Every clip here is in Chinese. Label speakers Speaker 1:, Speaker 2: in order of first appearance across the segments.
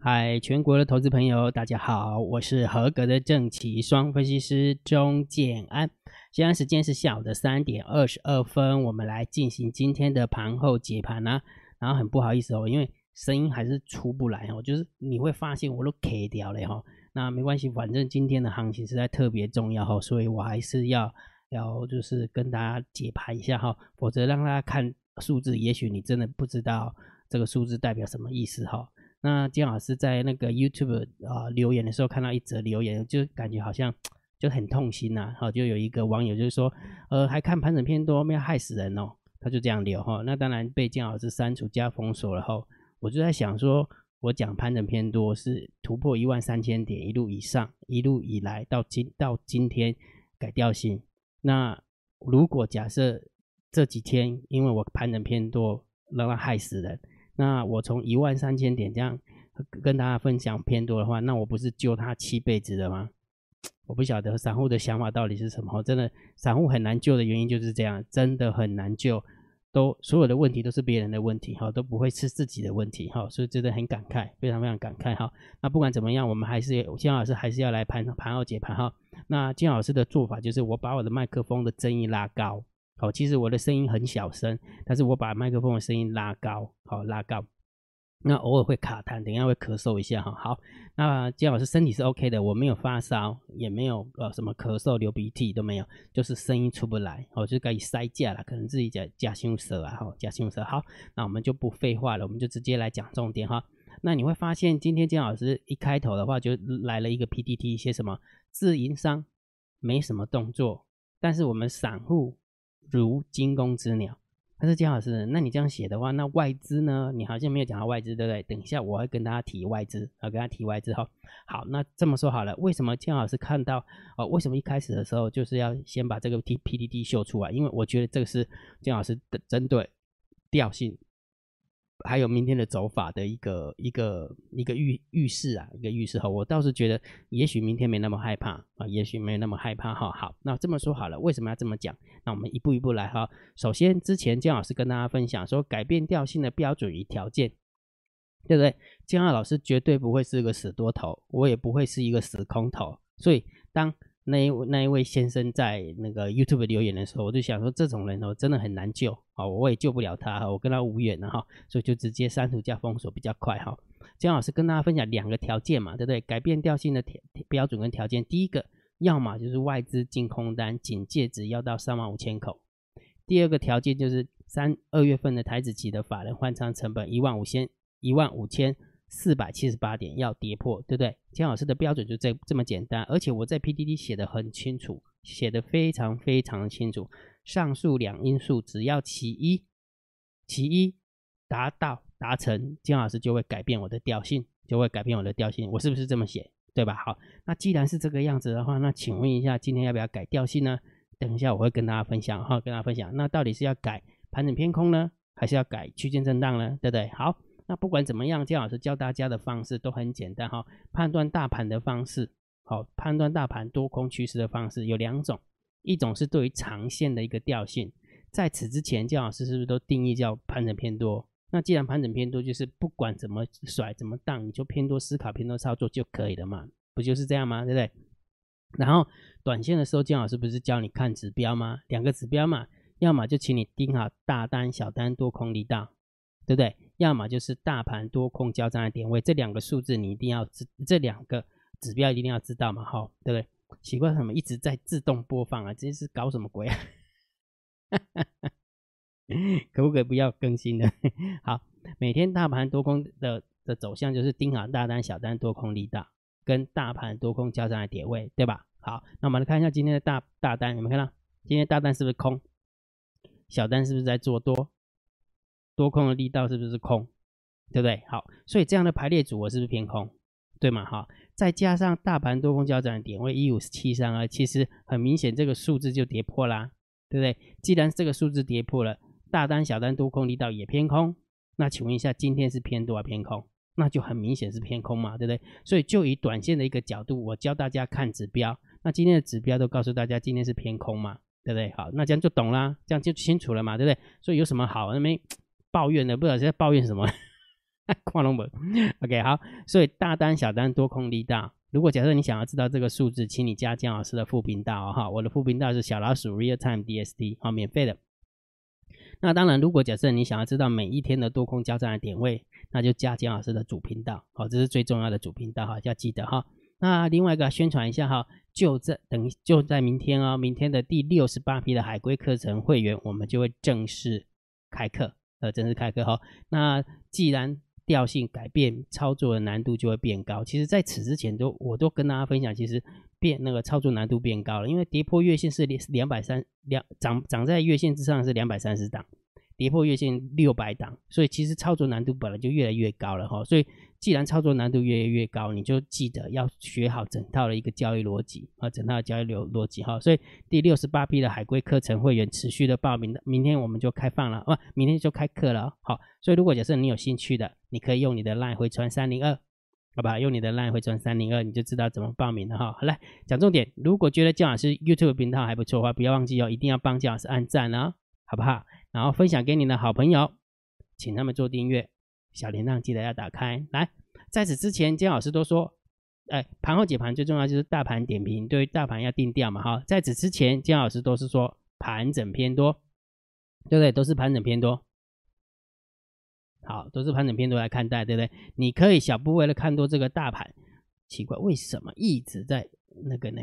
Speaker 1: 嗨，全国的投资朋友，大家好，我是合格的正奇双分析师钟建安。现在时间是下午的三点二十二分，我们来进行今天的盘后解盘啦。然后很不好意思哦，因为声音还是出不来哦，就是你会发现我都 K 掉了哈。那没关系，反正今天的行情实在特别重要哈，所以我还是要要就是跟大家解盘一下哈，否则让大家看数字，也许你真的不知道这个数字代表什么意思哈。那金老师在那个 YouTube 啊留言的时候，看到一则留言，就感觉好像就很痛心呐。好，就有一个网友就是说，呃，还看盘整偏多，没有害死人哦。他就这样留哈。那当然被金老师删除加封锁了后，我就在想说，我讲盘整偏多是突破一万三千点一路以上，一路以来到今到今天改调性。那如果假设这几天因为我盘整偏多，让它害死人。那我从一万三千点这样跟大家分享偏多的话，那我不是救他七辈子的吗？我不晓得散户的想法到底是什么。真的，散户很难救的原因就是这样，真的很难救，都所有的问题都是别人的问题，哈，都不会是自己的问题，哈，所以真的很感慨，非常非常感慨，哈。那不管怎么样，我们还是金老师还是要来盘盘后解盘，哈。那金老师的做法就是我把我的麦克风的增益拉高。好，其实我的声音很小声，但是我把麦克风的声音拉高，好拉高。那偶尔会卡痰，等一下会咳嗽一下哈。好，那金老师身体是 OK 的，我没有发烧，也没有呃什么咳嗽、流鼻涕都没有，就是声音出不来，我就可以塞架了，可能自己加加胸舌啊，哈，加胸舌。好，那我们就不废话了，我们就直接来讲重点哈。那你会发现，今天金老师一开头的话就来了一个 PPT，写什么自营商没什么动作，但是我们散户。如惊弓之鸟，他说姜老师，那你这样写的话，那外资呢？你好像没有讲到外资，对不对？等一下我会跟大家提外资，啊，跟他提外资哈。好，那这么说好了，为什么姜老师看到哦？为什么一开始的时候就是要先把这个 P PDD 秀出来？因为我觉得这个是姜老师的针对调性。还有明天的走法的一个一个一个预预示啊，一个预示哈，我倒是觉得也许明天没那么害怕啊，也许没那么害怕哈。好，那这么说好了，为什么要这么讲？那我们一步一步来哈。首先，之前姜老师跟大家分享说，改变调性的标准与条件，对不对？姜老师绝对不会是个死多头，我也不会是一个死空头，所以当。那一那一位先生在那个 YouTube 留言的时候，我就想说，这种人哦，真的很难救啊，我也救不了他，我跟他无缘了哈，所以就直接删除加封锁比较快哈。姜老师跟大家分享两个条件嘛，对不对？改变调性的条标准跟条件，第一个，要么就是外资净空单警戒值要到三万五千口；第二个条件就是三二月份的台子期的法人换仓成本一万五千一万五千。四百七十八点要跌破，对不对？姜老师的标准就这这么简单，而且我在 PDD 写的很清楚，写的非常非常清楚。上述两因素只要其一，其一达到达成，姜老师就会改变我的调性，就会改变我的调性。我是不是这么写？对吧？好，那既然是这个样子的话，那请问一下，今天要不要改调性呢？等一下我会跟大家分享哈，跟大家分享。那到底是要改盘整偏空呢，还是要改区间震荡呢？对不对？好。那不管怎么样，姜老师教大家的方式都很简单哈。判断大盘的方式，好，判断大盘多空趋势的方式有两种，一种是对于长线的一个调性。在此之前，姜老师是不是都定义叫盘整偏多？那既然盘整偏多，就是不管怎么甩怎么荡，你就偏多思考、偏多操作就可以了嘛？不就是这样吗？对不对？然后短线的时候，姜老师不是教你看指标吗？两个指标嘛，要么就请你盯好大单、小单、多空离道，对不对？要么就是大盘多空交战的点位，这两个数字你一定要知，这两个指标一定要知道嘛，哈，对不对？奇怪，什么一直在自动播放啊？这是搞什么鬼啊？可不可以不要更新的？好，每天大盘多空的的走向就是盯好大单、小单、多空力道跟大盘多空交战的点位，对吧？好，那我们来看一下今天的大大单，有没有看到？今天大单是不是空？小单是不是在做多？多空的力道是不是空，对不对？好，所以这样的排列组合是不是偏空，对吗？哈，再加上大盘多空交战的点位一五七三二，其实很明显这个数字就跌破啦，对不对？既然这个数字跌破了，大单小单多空力道也偏空，那请问一下，今天是偏多啊偏空？那就很明显是偏空嘛，对不对？所以就以短线的一个角度，我教大家看指标，那今天的指标都告诉大家今天是偏空嘛，对不对？好，那这样就懂啦，这样就清楚了嘛，对不对？所以有什么好那没？抱怨的不知道在抱怨什么，跨龙门，OK，好，所以大单、小单、多空力大。如果假设你想要知道这个数字，请你加姜老师的副频道哈，我的副频道是小老鼠 Real Time DST，好，免费的。那当然，如果假设你想要知道每一天的多空交战的点位，那就加姜老师的主频道，好，这是最重要的主频道哈，要记得哈。那另外一个宣传一下哈，就在等就在明天哦，明天的第六十八批的海龟课程会员，我们就会正式开课，呃，正式开课哈。那既然调性改变，操作的难度就会变高。其实，在此之前都我都跟大家分享，其实变那个操作难度变高了，因为跌破月线是两两百三两涨涨在月线之上是两百三十档。跌破月线六百档，所以其实操作难度本来就越来越高了哈。所以既然操作难度越来越高，你就记得要学好整套的一个交易逻辑啊，整套的交易流逻辑哈。所以第六十八批的海龟课程会员持续的报名的，明天我们就开放了啊，明天就开课了。好，所以如果假设你有兴趣的，你可以用你的 line 回传三零二，好吧？用你的 line 回传三零二，你就知道怎么报名了哈。好来讲重点，如果觉得姜老师 YouTube 频道还不错的话，不要忘记哦，一定要帮姜老师按赞哦，好不好？然后分享给你的好朋友，请他们做订阅，小铃铛记得要打开。来，在此之前，姜老师都说，哎，盘后解盘最重要就是大盘点评，对于大盘要定调嘛，哈。在此之前，姜老师都是说盘整偏多，对不对？都是盘整偏多，好，都是盘整偏多来看待，对不对？你可以小部位的看多这个大盘，奇怪，为什么一直在那个呢？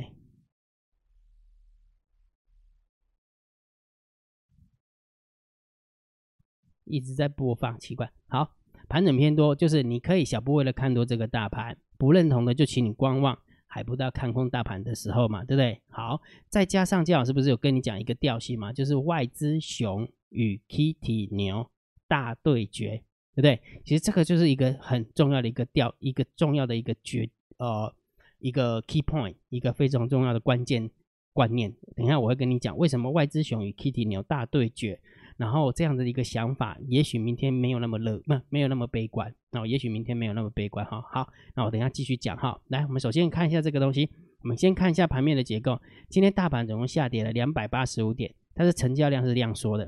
Speaker 1: 一直在播放，奇怪。好，盘整偏多，就是你可以小部位的看多这个大盘，不认同的就请你观望，还不到看空大盘的时候嘛，对不对？好，再加上姜老师不是有跟你讲一个调性嘛，就是外资熊与 Kitty 牛大对决，对不对？其实这个就是一个很重要的一个调，一个重要的一个决，呃，一个 key point，一个非常重要的关键观念。等一下我会跟你讲，为什么外资熊与 Kitty 牛大对决。然后这样的一个想法，也许明天没有那么乐，不，没有那么悲观。那也许明天没有那么悲观哈。好，那我等下继续讲哈。来，我们首先看一下这个东西。我们先看一下盘面的结构。今天大盘总共下跌了两百八十五点，但是成交量是量缩的，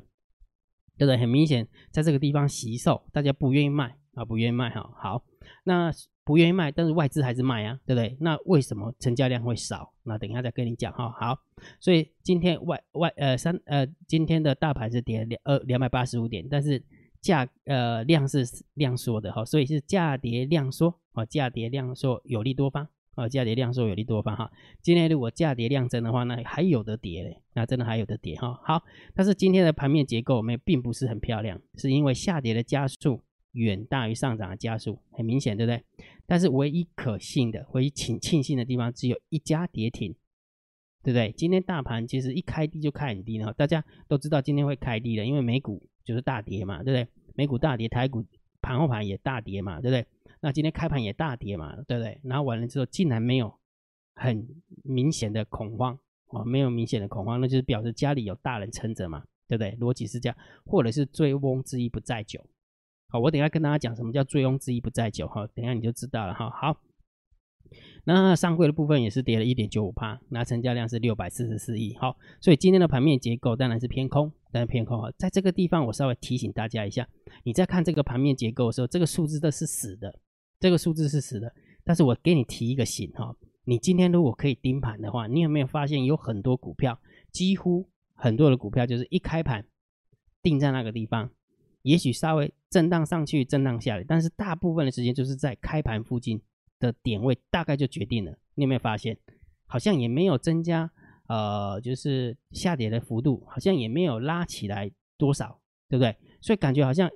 Speaker 1: 对不对？很明显，在这个地方吸售，大家不愿意卖啊，不愿意卖哈。好，那。不愿意卖，但是外资还是卖啊，对不对？那为什么成交量会少？那等一下再跟你讲哈。好，所以今天外外呃三呃今天的大盘是跌两呃两百八十五点，但是价呃量是量缩的哈，所以是价跌量缩啊，价跌量缩有利多方啊，价跌量缩有利多方哈。今天如果价跌量增的话，那还有的跌嘞，那真的还有的跌哈。好，但是今天的盘面结构没并不是很漂亮，是因为下跌的加速。远大于上涨的加速，很明显，对不对？但是唯一可信的、唯一庆庆幸的地方，只有一家跌停，对不对？今天大盘其实一开低就开很低了，大家都知道今天会开低的，因为美股就是大跌嘛，对不对？美股大跌，台股盘后盘也大跌嘛，对不对？那今天开盘也大跌嘛，对不对？然后完了之后，竟然没有很明显的恐慌哦，没有明显的恐慌，那就是表示家里有大人撑着嘛，对不对？逻辑是这样，或者是醉翁之意不在酒。好，我等下跟大家讲什么叫醉翁之意不在酒哈，等下你就知道了哈。好，那上柜的部分也是跌了一点九五帕，那成交量是六百四十四亿。好，所以今天的盘面结构当然是偏空，当然偏空哈。在这个地方，我稍微提醒大家一下，你在看这个盘面结构的时候，这个数字都是死的，这个数字是死的。但是我给你提一个醒哈，你今天如果可以盯盘的话，你有没有发现有很多股票，几乎很多的股票就是一开盘定在那个地方。也许稍微震荡上去，震荡下来，但是大部分的时间就是在开盘附近的点位，大概就决定了。你有没有发现，好像也没有增加，呃，就是下跌的幅度，好像也没有拉起来多少，对不对？所以感觉好像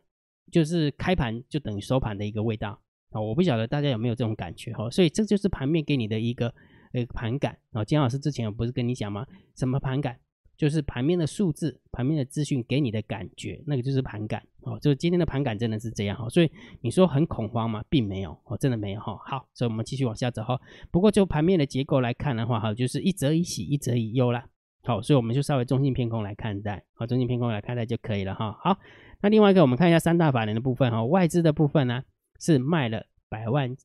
Speaker 1: 就是开盘就等于收盘的一个味道啊！我不晓得大家有没有这种感觉哈？所以这就是盘面给你的一个呃盘感啊。金老师之前不是跟你讲吗？什么盘感？就是盘面的数字，盘面的资讯给你的感觉，那个就是盘感哦。就是今天的盘感真的是这样哈，所以你说很恐慌吗？并没有哦，真的没有哈。好，所以我们继续往下走哈。不过就盘面的结构来看的话哈，就是一则以喜，一则以忧啦。好，所以我们就稍微中性偏空来看待，好，中性偏空来看待就可以了哈。好，那另外一个我们看一下三大法人的部分哈，外资的部分呢是卖了百万、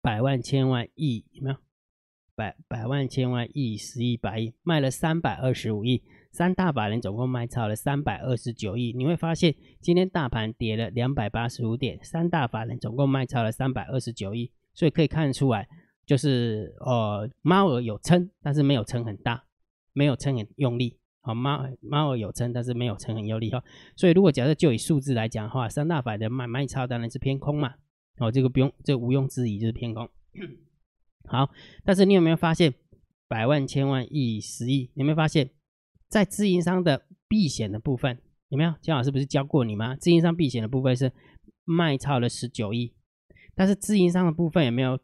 Speaker 1: 百万、千万亿，有没有？百百万千万亿十亿百亿卖了三百二十五亿，三大法人总共卖超了三百二十九亿。你会发现今天大盘跌了两百八十五点，三大法人总共卖超了三百二十九亿，所以可以看得出来，就是呃猫儿有撑，但是没有撑很大，没有撑很用力。好，猫猫儿有撑，但是没有撑很用力哈。所以如果假设就以数字来讲的话，三大法人买卖超当然是偏空嘛。哦，这个不用，这毋庸置疑就是偏空。好，但是你有没有发现，百万、千万、亿、十亿，有没有发现，在自营商的避险的部分，有没有？姜老师不是教过你吗？自营商避险的部分是卖超了十九亿，但是自营商的部分有没有？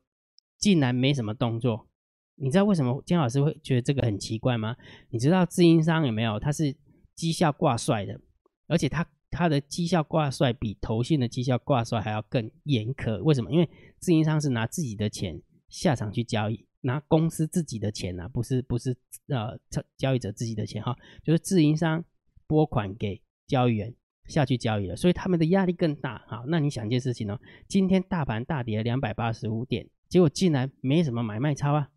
Speaker 1: 竟然没什么动作。你知道为什么姜老师会觉得这个很奇怪吗？你知道自营商有没有？他是绩效挂帅的，而且他。它的绩效挂帅比投信的绩效挂帅还要更严苛，为什么？因为自营商是拿自己的钱下场去交易，拿公司自己的钱啊，不是不是呃交易者自己的钱哈，就是自营商拨款给交易员下去交易了，所以他们的压力更大。哈，那你想一件事情哦，今天大盘大跌两百八十五点，结果竟然没什么买卖超啊。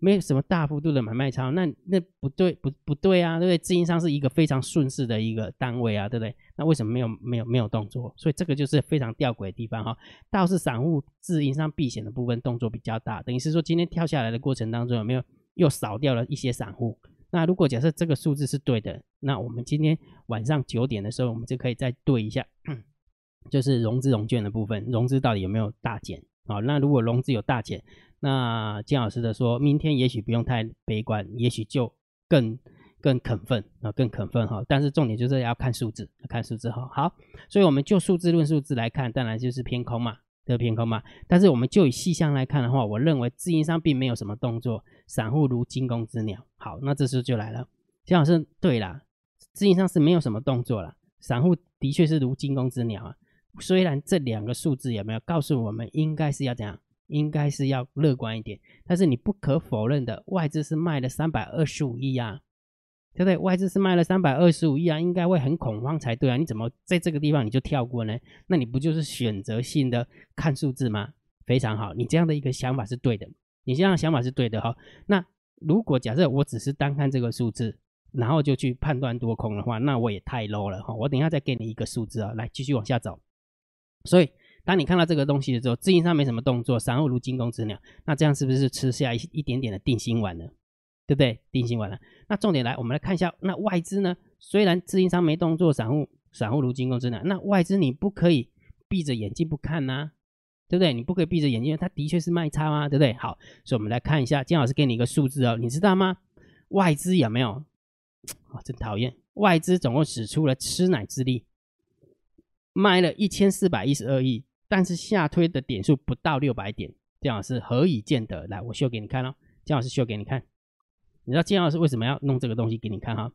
Speaker 1: 没有什么大幅度的买卖超，那那不对，不不对啊，对不对？自营商是一个非常顺势的一个单位啊，对不对？那为什么没有没有没有动作？所以这个就是非常吊诡的地方哈。倒是散户自营商避险的部分动作比较大，等于是说今天跳下来的过程当中有没有又少掉了一些散户？那如果假设这个数字是对的，那我们今天晚上九点的时候，我们就可以再对一下，就是融资融券的部分，融资到底有没有大减？好，那如果融资有大减。那金老师的说，明天也许不用太悲观，也许就更更肯奋啊，更肯奋哈。但是重点就是要看数字，看数字哈。好，所以我们就数字论数字来看，当然就是偏空嘛，这个偏空嘛。但是我们就以细项来看的话，我认为自营商并没有什么动作，散户如惊弓之鸟。好，那这时候就来了，金老师对啦，自营商是没有什么动作了，散户的确是如惊弓之鸟啊。虽然这两个数字有没有告诉我们应该是要怎样？应该是要乐观一点，但是你不可否认的，外资是卖了三百二十五亿啊，对不对？外资是卖了三百二十五亿啊，应该会很恐慌才对啊。你怎么在这个地方你就跳过呢？那你不就是选择性的看数字吗？非常好，你这样的一个想法是对的，你这样的想法是对的哈。那如果假设我只是单看这个数字，然后就去判断多空的话，那我也太 low 了哈。我等一下再给你一个数字啊，来继续往下走，所以。当你看到这个东西的时候，资金上没什么动作，散户如惊弓之鸟，那这样是不是吃下一一点点的定心丸呢？对不对？定性完了。那重点来，我们来看一下，那外资呢？虽然资金商没动作，散户散户如惊弓之鸟，那外资你不可以闭着眼睛不看呐，对不对？你不可以闭着眼睛，它的确是卖差啊，对不对？好，所以我们来看一下，金老师给你一个数字哦，你知道吗？外资有没有？啊，真讨厌，外资总共使出了吃奶之力，卖了一千四百一十二亿。但是下推的点数不到六百点，姜老师何以见得？来，我秀给你看哦。姜老师秀给你看，你知道姜老师为什么要弄这个东西给你看哈？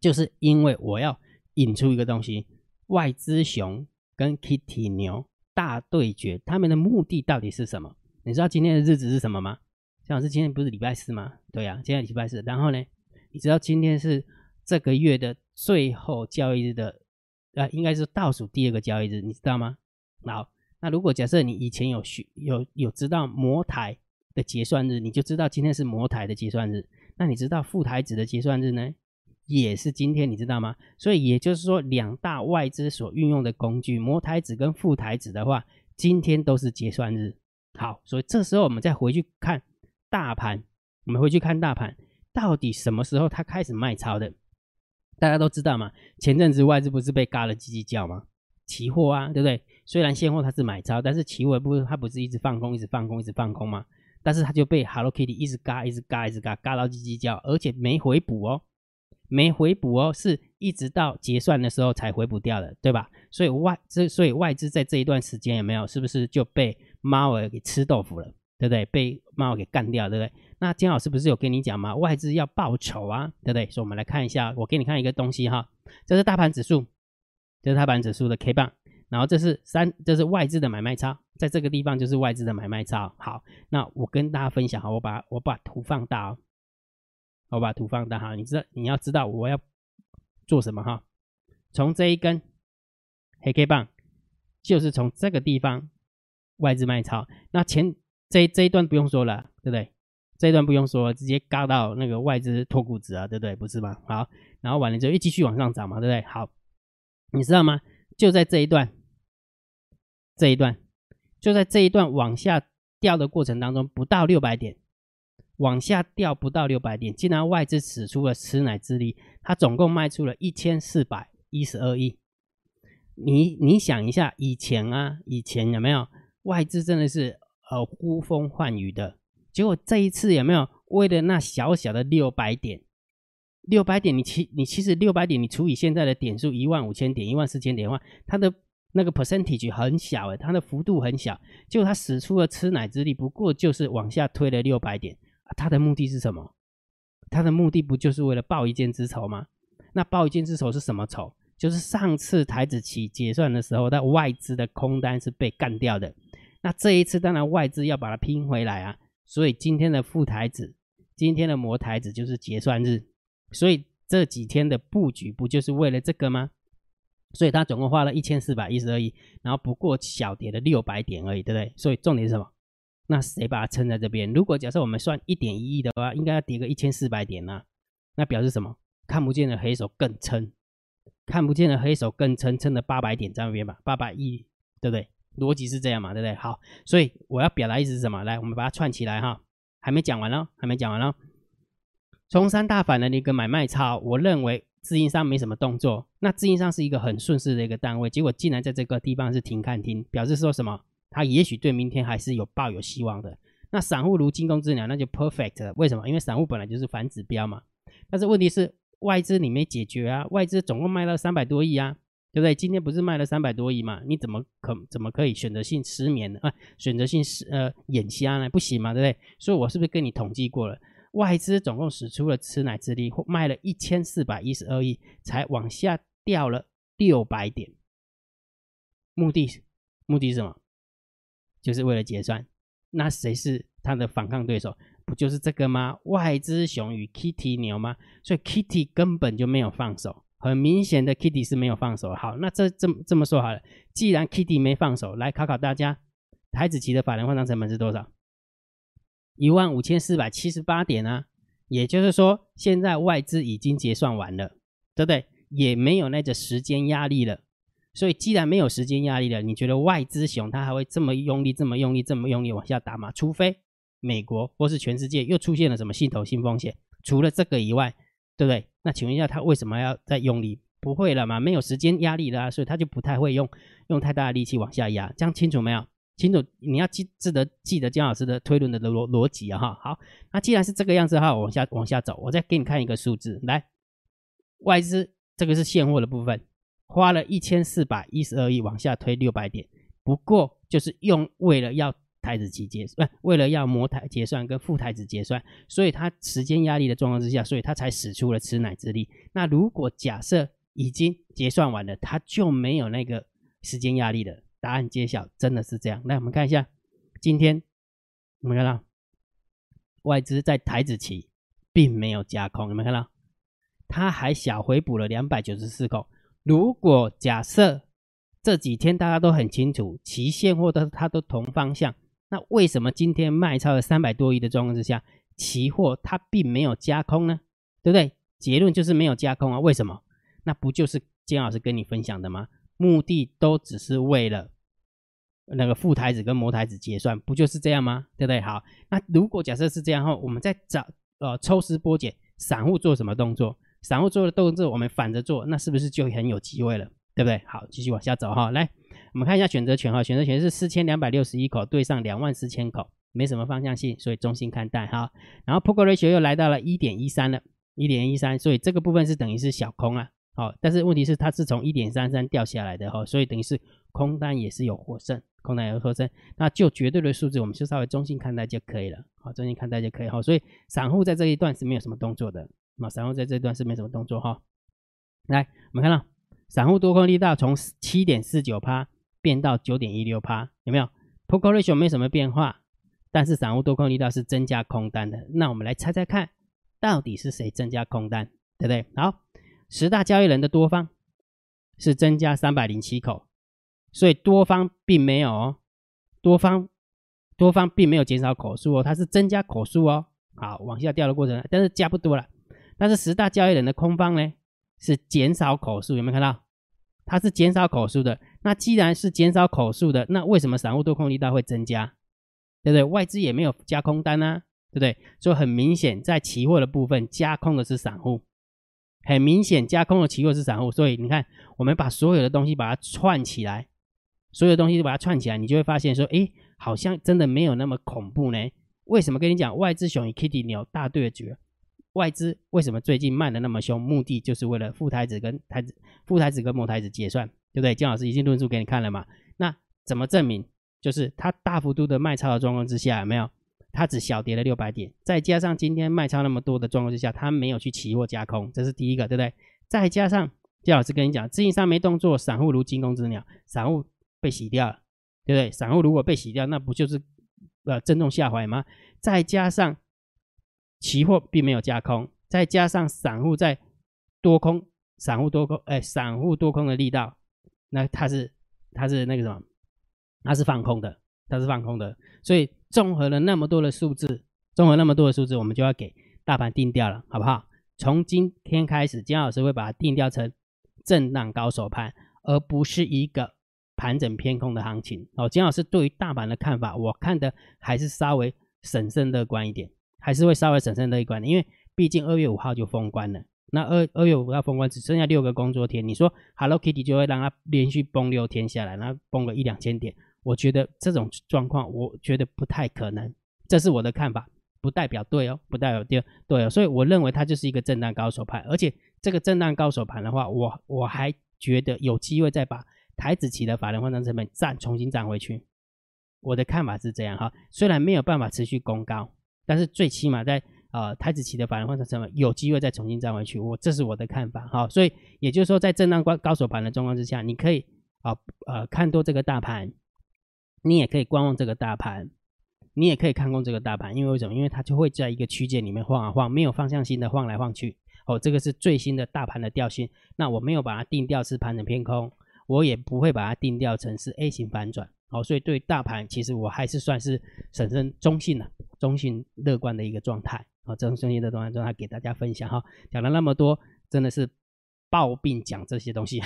Speaker 1: 就是因为我要引出一个东西，外资熊跟 Kitty 牛大对决，他们的目的到底是什么？你知道今天的日子是什么吗？姜老师今天不是礼拜四吗？对呀，今天礼拜四。然后呢，你知道今天是这个月的最后交易日的，呃，应该是倒数第二个交易日，你知道吗？好，那如果假设你以前有学有有知道摩台的结算日，你就知道今天是摩台的结算日。那你知道副台子的结算日呢，也是今天，你知道吗？所以也就是说，两大外资所运用的工具摩台子跟副台子的话，今天都是结算日。好，所以这时候我们再回去看大盘，我们回去看大盘到底什么时候它开始卖超的？大家都知道嘛，前阵子外资不是被嘎了叽叽叫吗？期货啊，对不对？虽然现货它是买超，但是期货不是它不是一直放空，一直放空，一直放空吗？但是它就被 Hello Kitty 一直嘎，一直嘎，一直嘎，嘎到叽叽叫，而且没回补哦，没回补哦，是一直到结算的时候才回补掉的，对吧？所以外资，所以外资在这一段时间有没有，是不是就被猫儿给吃豆腐了，对不对？被猫儿给干掉，对不对？那金老师不是有跟你讲吗？外资要报仇啊，对不对？所以我们来看一下，我给你看一个东西哈，这是大盘指数，这是大盘指数的 K 棒。然后这是三，这是外资的买卖差，在这个地方就是外资的买卖差。好，那我跟大家分享哈，我把我把图放大哦，我把图放大哈，你知道你要知道我要做什么哈？从这一根黑 K 棒，就是从这个地方外资卖超。那前这这一段不用说了，对不对？这一段不用说，直接嘎到那个外资脱裤子啊，对不对？不是吗？好，然后完了之后又继续往上涨嘛，对不对？好，你知道吗？就在这一段，这一段，就在这一段往下掉的过程当中，不到六百点，往下掉不到六百点，竟然外资使出了吃奶之力，它总共卖出了一千四百一十二亿。你你想一下，以前啊，以前有没有外资真的是呃呼风唤雨的？结果这一次有没有为了那小小的六百点，六百点你其你其实六百点你除以现在的点数一万五千点、一万四千点的话，它的那个 percentage 很小诶，它的幅度很小。就它使出了吃奶之力，不过就是往下推了六百点。它的目的是什么？它的目的不就是为了报一箭之仇吗？那报一箭之仇是什么仇？就是上次台子期结算的时候，那外资的空单是被干掉的。那这一次当然外资要把它拼回来啊。所以今天的副台子，今天的模台子就是结算日。所以这几天的布局不就是为了这个吗？所以他总共花了一千四百一十二亿，然后不过小跌了六百点而已，对不对？所以重点是什么？那谁把它撑在这边？如果假设我们算一点一亿的话，应该要跌个一千四百点呢？那表示什么？看不见的黑手更撑，看不见的黑手更撑，撑了八百点在那边吧，八百亿，对不对？逻辑是这样嘛，对不对？好，所以我要表达意思是什么？来，我们把它串起来哈。还没讲完呢，还没讲完呢。从三大反的一个买卖超，我认为自营商没什么动作。那自营商是一个很顺势的一个单位，结果竟然在这个地方是停看停，表示说什么？他也许对明天还是有抱有希望的。那散户如惊弓之鸟，那就 perfect 了。为什么？因为散户本来就是反指标嘛。但是问题是外资你没解决啊，外资总共卖了三百多亿啊。对不对？今天不是卖了三百多亿嘛？你怎么可怎么可以选择性失眠呢？啊，选择性失呃眼瞎呢？不行嘛，对不对？所以我是不是跟你统计过了？外资总共使出了吃奶之力，卖了一千四百一十二亿，才往下掉了六百点。目的目的是什么？就是为了结算。那谁是他的反抗对手？不就是这个吗？外资熊与 Kitty 牛吗？所以 Kitty 根本就没有放手。很明显的，Kitty 是没有放手。好，那这这么这么说好了，既然 Kitty 没放手，来考考大家，台子期的法人换仓成本是多少？一万五千四百七十八点啊。也就是说，现在外资已经结算完了，对不对？也没有那个时间压力了。所以，既然没有时间压力了，你觉得外资熊它还会这么用力、这么用力、这么用力往下打吗？除非美国或是全世界又出现了什么系统性风险，除了这个以外。对不对？那请问一下，他为什么要再用力？不会了嘛？没有时间压力了，所以他就不太会用用太大的力气往下压。这样清楚没有？清楚？你要记记得记得姜老师的推论的逻逻辑啊！哈，好，那既然是这个样子哈，往下往下走，我再给你看一个数字，来，外资这个是现货的部分，花了一千四百一十二亿往下推六百点，不过就是用为了要。台子期结不为了要模台结算跟副台子结算，所以他时间压力的状况之下，所以他才使出了吃奶之力。那如果假设已经结算完了，他就没有那个时间压力了。答案揭晓，真的是这样。来，我们看一下，今天我们看到外资在台子期并没有加空，有没有看到？他还小回补了两百九十四口。如果假设这几天大家都很清楚，期现货都它都同方向。那为什么今天卖超了三百多亿的状况之下，期货它并没有加空呢？对不对？结论就是没有加空啊。为什么？那不就是金老师跟你分享的吗？目的都只是为了那个副台子跟模台子结算，不就是这样吗？对不对？好，那如果假设是这样后，我们再找呃抽丝剥茧，散户做什么动作？散户做的动作，我们反着做，那是不是就很有机会了？对不对？好，继续往下走哈，来。我们看一下选择权哈，选择权是四千两百六十一口对上两万四千口，没什么方向性，所以中性看待哈。然后 p o k e ratio 又来到了一点一三了，一点一三，所以这个部分是等于是小空啊。好，但是问题是它是从一点三三掉下来的哈，所以等于是空单也是有获胜，空单也有获胜。那就绝对的数字，我们就稍微中性看待就可以了。好，中性看待就可以哈。所以散户在这一段是没有什么动作的，那散户在这一段是没什么动作哈。来，我们看到散户多空力道从七点四九趴。变到九点一六趴，有没有 p o k e ratio 没什么变化，但是散户多空力道是增加空单的。那我们来猜猜看，到底是谁增加空单，对不对？好，十大交易人的多方是增加三百零七口，所以多方并没有，多方多方并没有减少口数哦，它是增加口数哦，好往下掉的过程，但是加不多了。但是十大交易人的空方呢，是减少口数，有没有看到？它是减少口数的。那既然是减少口数的，那为什么散户多空力道会增加？对不对？外资也没有加空单啊，对不对？所以很明显，在期货的部分加空的是散户，很明显加空的期货是散户。所以你看，我们把所有的东西把它串起来，所有东西都把它串起来，你就会发现说，哎，好像真的没有那么恐怖呢。为什么跟你讲外资熊与 Kitty 鸟大对决？外资为什么最近卖的那么凶？目的就是为了副台子跟台子、副台子跟模台子结算，对不对？姜老师已经论述给你看了嘛？那怎么证明？就是它大幅度的卖超的状况之下，有没有？它只小跌了六百点，再加上今天卖超那么多的状况之下，它没有去期货加空，这是第一个，对不对？再加上姜老师跟你讲，资金上没动作，散户如惊弓之鸟，散户被洗掉了，对不对？散户如果被洗掉，那不就是呃正中下怀吗？再加上期货并没有加空，再加上散户在多空，散户多空，哎，散户多空的力道，那它是它是那个什么？它是放空的，它是放空的，所以综合了那么多的数字，综合那么多的数字，我们就要给大盘定调了，好不好？从今天开始，金老师会把它定调成震荡高手盘，而不是一个盘整偏空的行情。哦，金老师对于大盘的看法，我看的还是稍微审慎乐观一点，还是会稍微审慎乐观的，因为毕竟二月五号就封关了，那二二月五号封关只剩下六个工作天，你说 Hello Kitty 就会让它连续崩六天下来，然后崩个一两千点。我觉得这种状况，我觉得不太可能，这是我的看法，不代表对哦，不代表对对哦，所以我认为它就是一个震荡高手盘，而且这个震荡高手盘的话，我我还觉得有机会再把台子期的法人换仓成本站重新站回去，我的看法是这样哈，虽然没有办法持续攻高，但是最起码在呃台子期的法人换仓成本有机会再重新站回去，我这是我的看法哈，所以也就是说在震荡高高手盘的状况之下，你可以啊呃看多这个大盘。你也可以观望这个大盘，你也可以看空这个大盘，因为为什么？因为它就会在一个区间里面晃啊晃，没有方向性的晃来晃去。哦，这个是最新的大盘的调性。那我没有把它定调是盘整偏空，我也不会把它定调成是 A 型反转。哦，所以对大盘其实我还是算是审慎中性的、中性乐观的一个状态。哦，这种中性的状态状态给大家分享哈。讲了那么多，真的是抱病讲这些东西，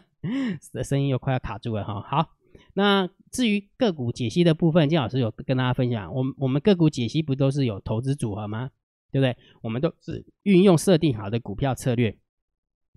Speaker 1: 声音又快要卡住了哈。好。那至于个股解析的部分，金老师有跟大家分享，我们我们个股解析不都是有投资组合吗？对不对？我们都是运用设定好的股票策略，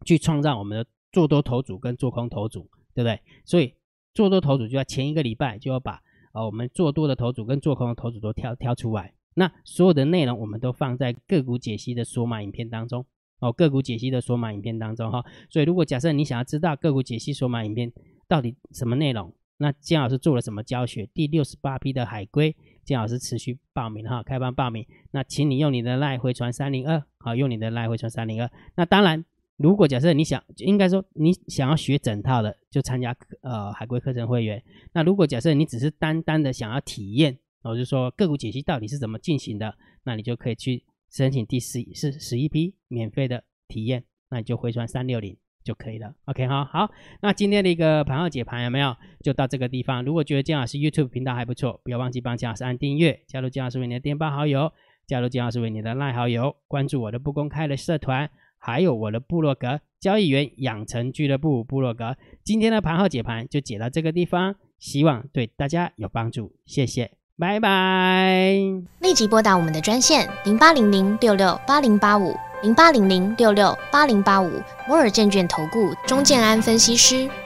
Speaker 1: 去创造我们的做多头组跟做空头组，对不对？所以做多头组就要前一个礼拜就要把呃我们做多的头组跟做空的头组都挑挑出来。那所有的内容我们都放在个股解析的索马影片当中哦，个股解析的索马影片当中哈。所以如果假设你想要知道个股解析索马影片到底什么内容，那金老师做了什么教学？第六十八批的海龟，金老师持续报名哈，开放报名。那请你用你的赖回传三零二，好，用你的赖回传三零二。那当然，如果假设你想，应该说你想要学整套的，就参加呃海龟课程会员。那如果假设你只是单单的想要体验，我就说个股解析到底是怎么进行的，那你就可以去申请第十是十一批免费的体验，那你就回传三六零。就可以了，OK 哈，好，那今天的一个盘号解盘有没有？就到这个地方。如果觉得姜老师 YouTube 频道还不错，不要忘记帮姜老师按订阅，加入姜老师为你的电报好友，加入姜老师为你的赖好友，关注我的不公开的社团，还有我的部落格交易员养成俱乐部部落格。今天的盘号解盘就解到这个地方，希望对大家有帮助，谢谢，拜拜。
Speaker 2: 立即拨打我们的专线零八零零六六八零八五。零八零零六六八零八五摩尔证券投顾钟建安分析师，